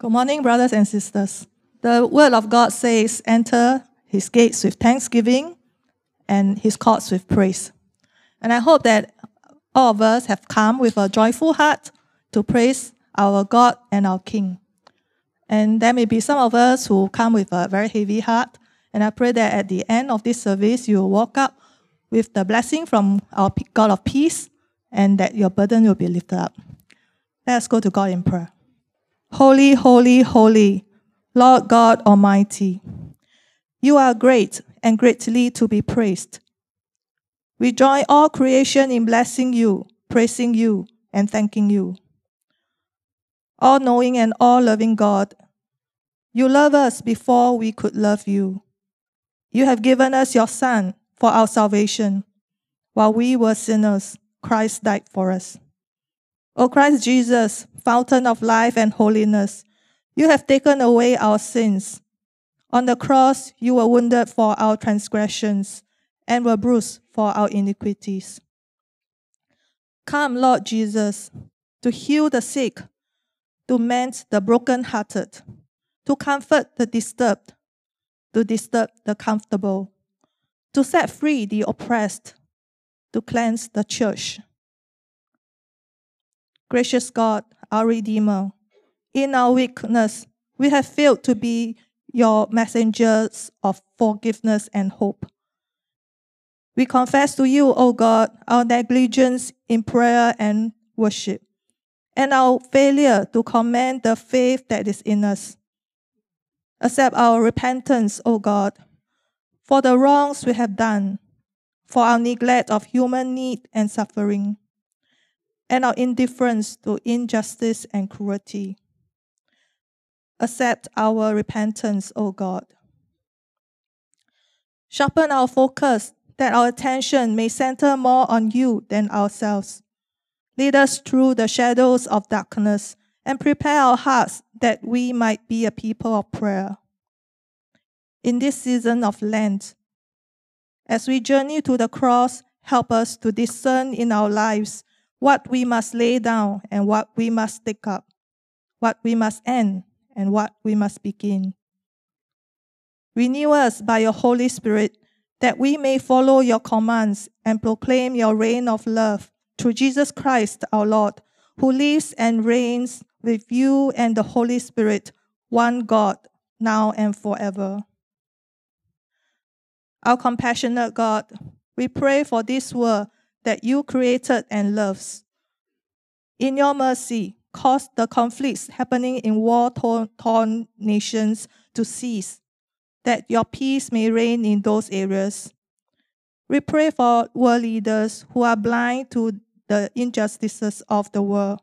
Good morning, brothers and sisters. The word of God says, enter his gates with thanksgiving and his courts with praise. And I hope that all of us have come with a joyful heart to praise our God and our King. And there may be some of us who come with a very heavy heart. And I pray that at the end of this service, you will walk up with the blessing from our God of peace and that your burden will be lifted up. Let us go to God in prayer. Holy, holy, holy, Lord God Almighty, you are great and greatly to be praised. We join all creation in blessing you, praising you, and thanking you. All knowing and all loving God, you love us before we could love you. You have given us your Son for our salvation. While we were sinners, Christ died for us. O Christ Jesus, fountain of life and holiness, you have taken away our sins. On the cross, you were wounded for our transgressions and were bruised for our iniquities. Come, Lord Jesus, to heal the sick, to mend the broken-hearted, to comfort the disturbed, to disturb the comfortable, to set free the oppressed, to cleanse the church. Gracious God, our Redeemer, in our weakness, we have failed to be your messengers of forgiveness and hope. We confess to you, O God, our negligence in prayer and worship, and our failure to commend the faith that is in us. Accept our repentance, O God, for the wrongs we have done, for our neglect of human need and suffering, and our indifference to injustice and cruelty. Accept our repentance, O God. Sharpen our focus that our attention may center more on you than ourselves. Lead us through the shadows of darkness and prepare our hearts that we might be a people of prayer. In this season of Lent, as we journey to the cross, help us to discern in our lives what we must lay down and what we must take up, what we must end and what we must begin. Renew us by your Holy Spirit that we may follow your commands and proclaim your reign of love through Jesus Christ our Lord, who lives and reigns with you and the Holy Spirit, one God, now and forever. Our compassionate God, we pray for this world that you created and loves. In your mercy, cause the conflicts happening in war torn nations to cease, that your peace may reign in those areas. We pray for world leaders who are blind to the injustices of the world,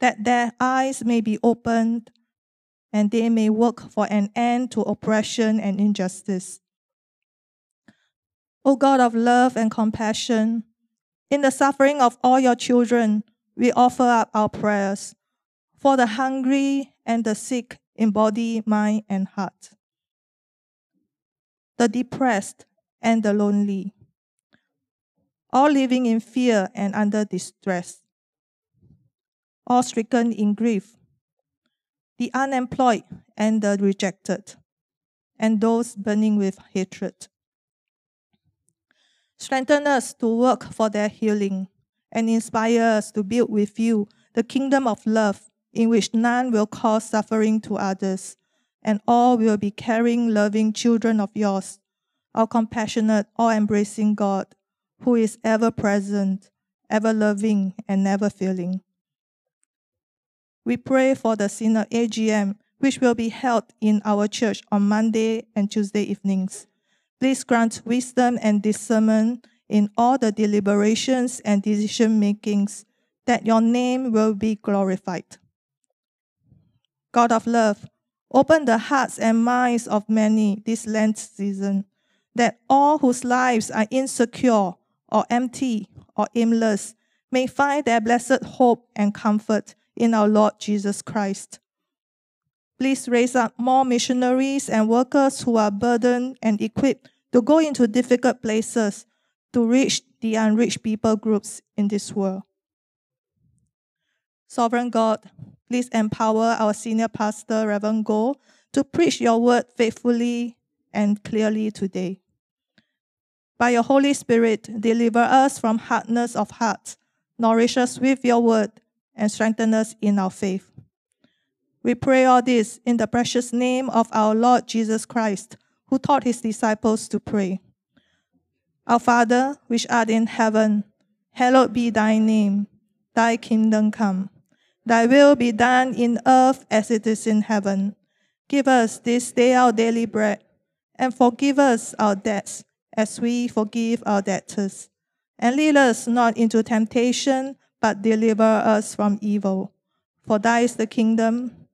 that their eyes may be opened and they may work for an end to oppression and injustice. O God of love and compassion, in the suffering of all your children, we offer up our prayers for the hungry and the sick in body, mind, and heart, the depressed and the lonely, all living in fear and under distress, all stricken in grief, the unemployed and the rejected, and those burning with hatred. Strengthen us to work for their healing and inspire us to build with you the kingdom of love in which none will cause suffering to others, and all will be caring, loving children of yours, our compassionate, all embracing God, who is ever present, ever loving, and never failing. We pray for the Synod AGM, which will be held in our church on Monday and Tuesday evenings. Please grant wisdom and discernment in all the deliberations and decision makings, that your name will be glorified. God of love, open the hearts and minds of many this Lent season, that all whose lives are insecure or empty or aimless may find their blessed hope and comfort in our Lord Jesus Christ. Please raise up more missionaries and workers who are burdened and equipped to go into difficult places to reach the unreached people groups in this world. Sovereign God, Please empower our senior pastor, Reverend Go, to preach your word faithfully and clearly today. By your Holy Spirit, deliver us from hardness of heart, nourish us with your word, and strengthen us in our faith. We pray all this in the precious name of our Lord Jesus Christ, who taught his disciples to pray. Our Father, which art in heaven, hallowed be thy name. Thy kingdom come. Thy will be done in earth as it is in heaven. Give us this day our daily bread, and forgive us our debts as we forgive our debtors. And lead us not into temptation, but deliver us from evil. For thy is the kingdom,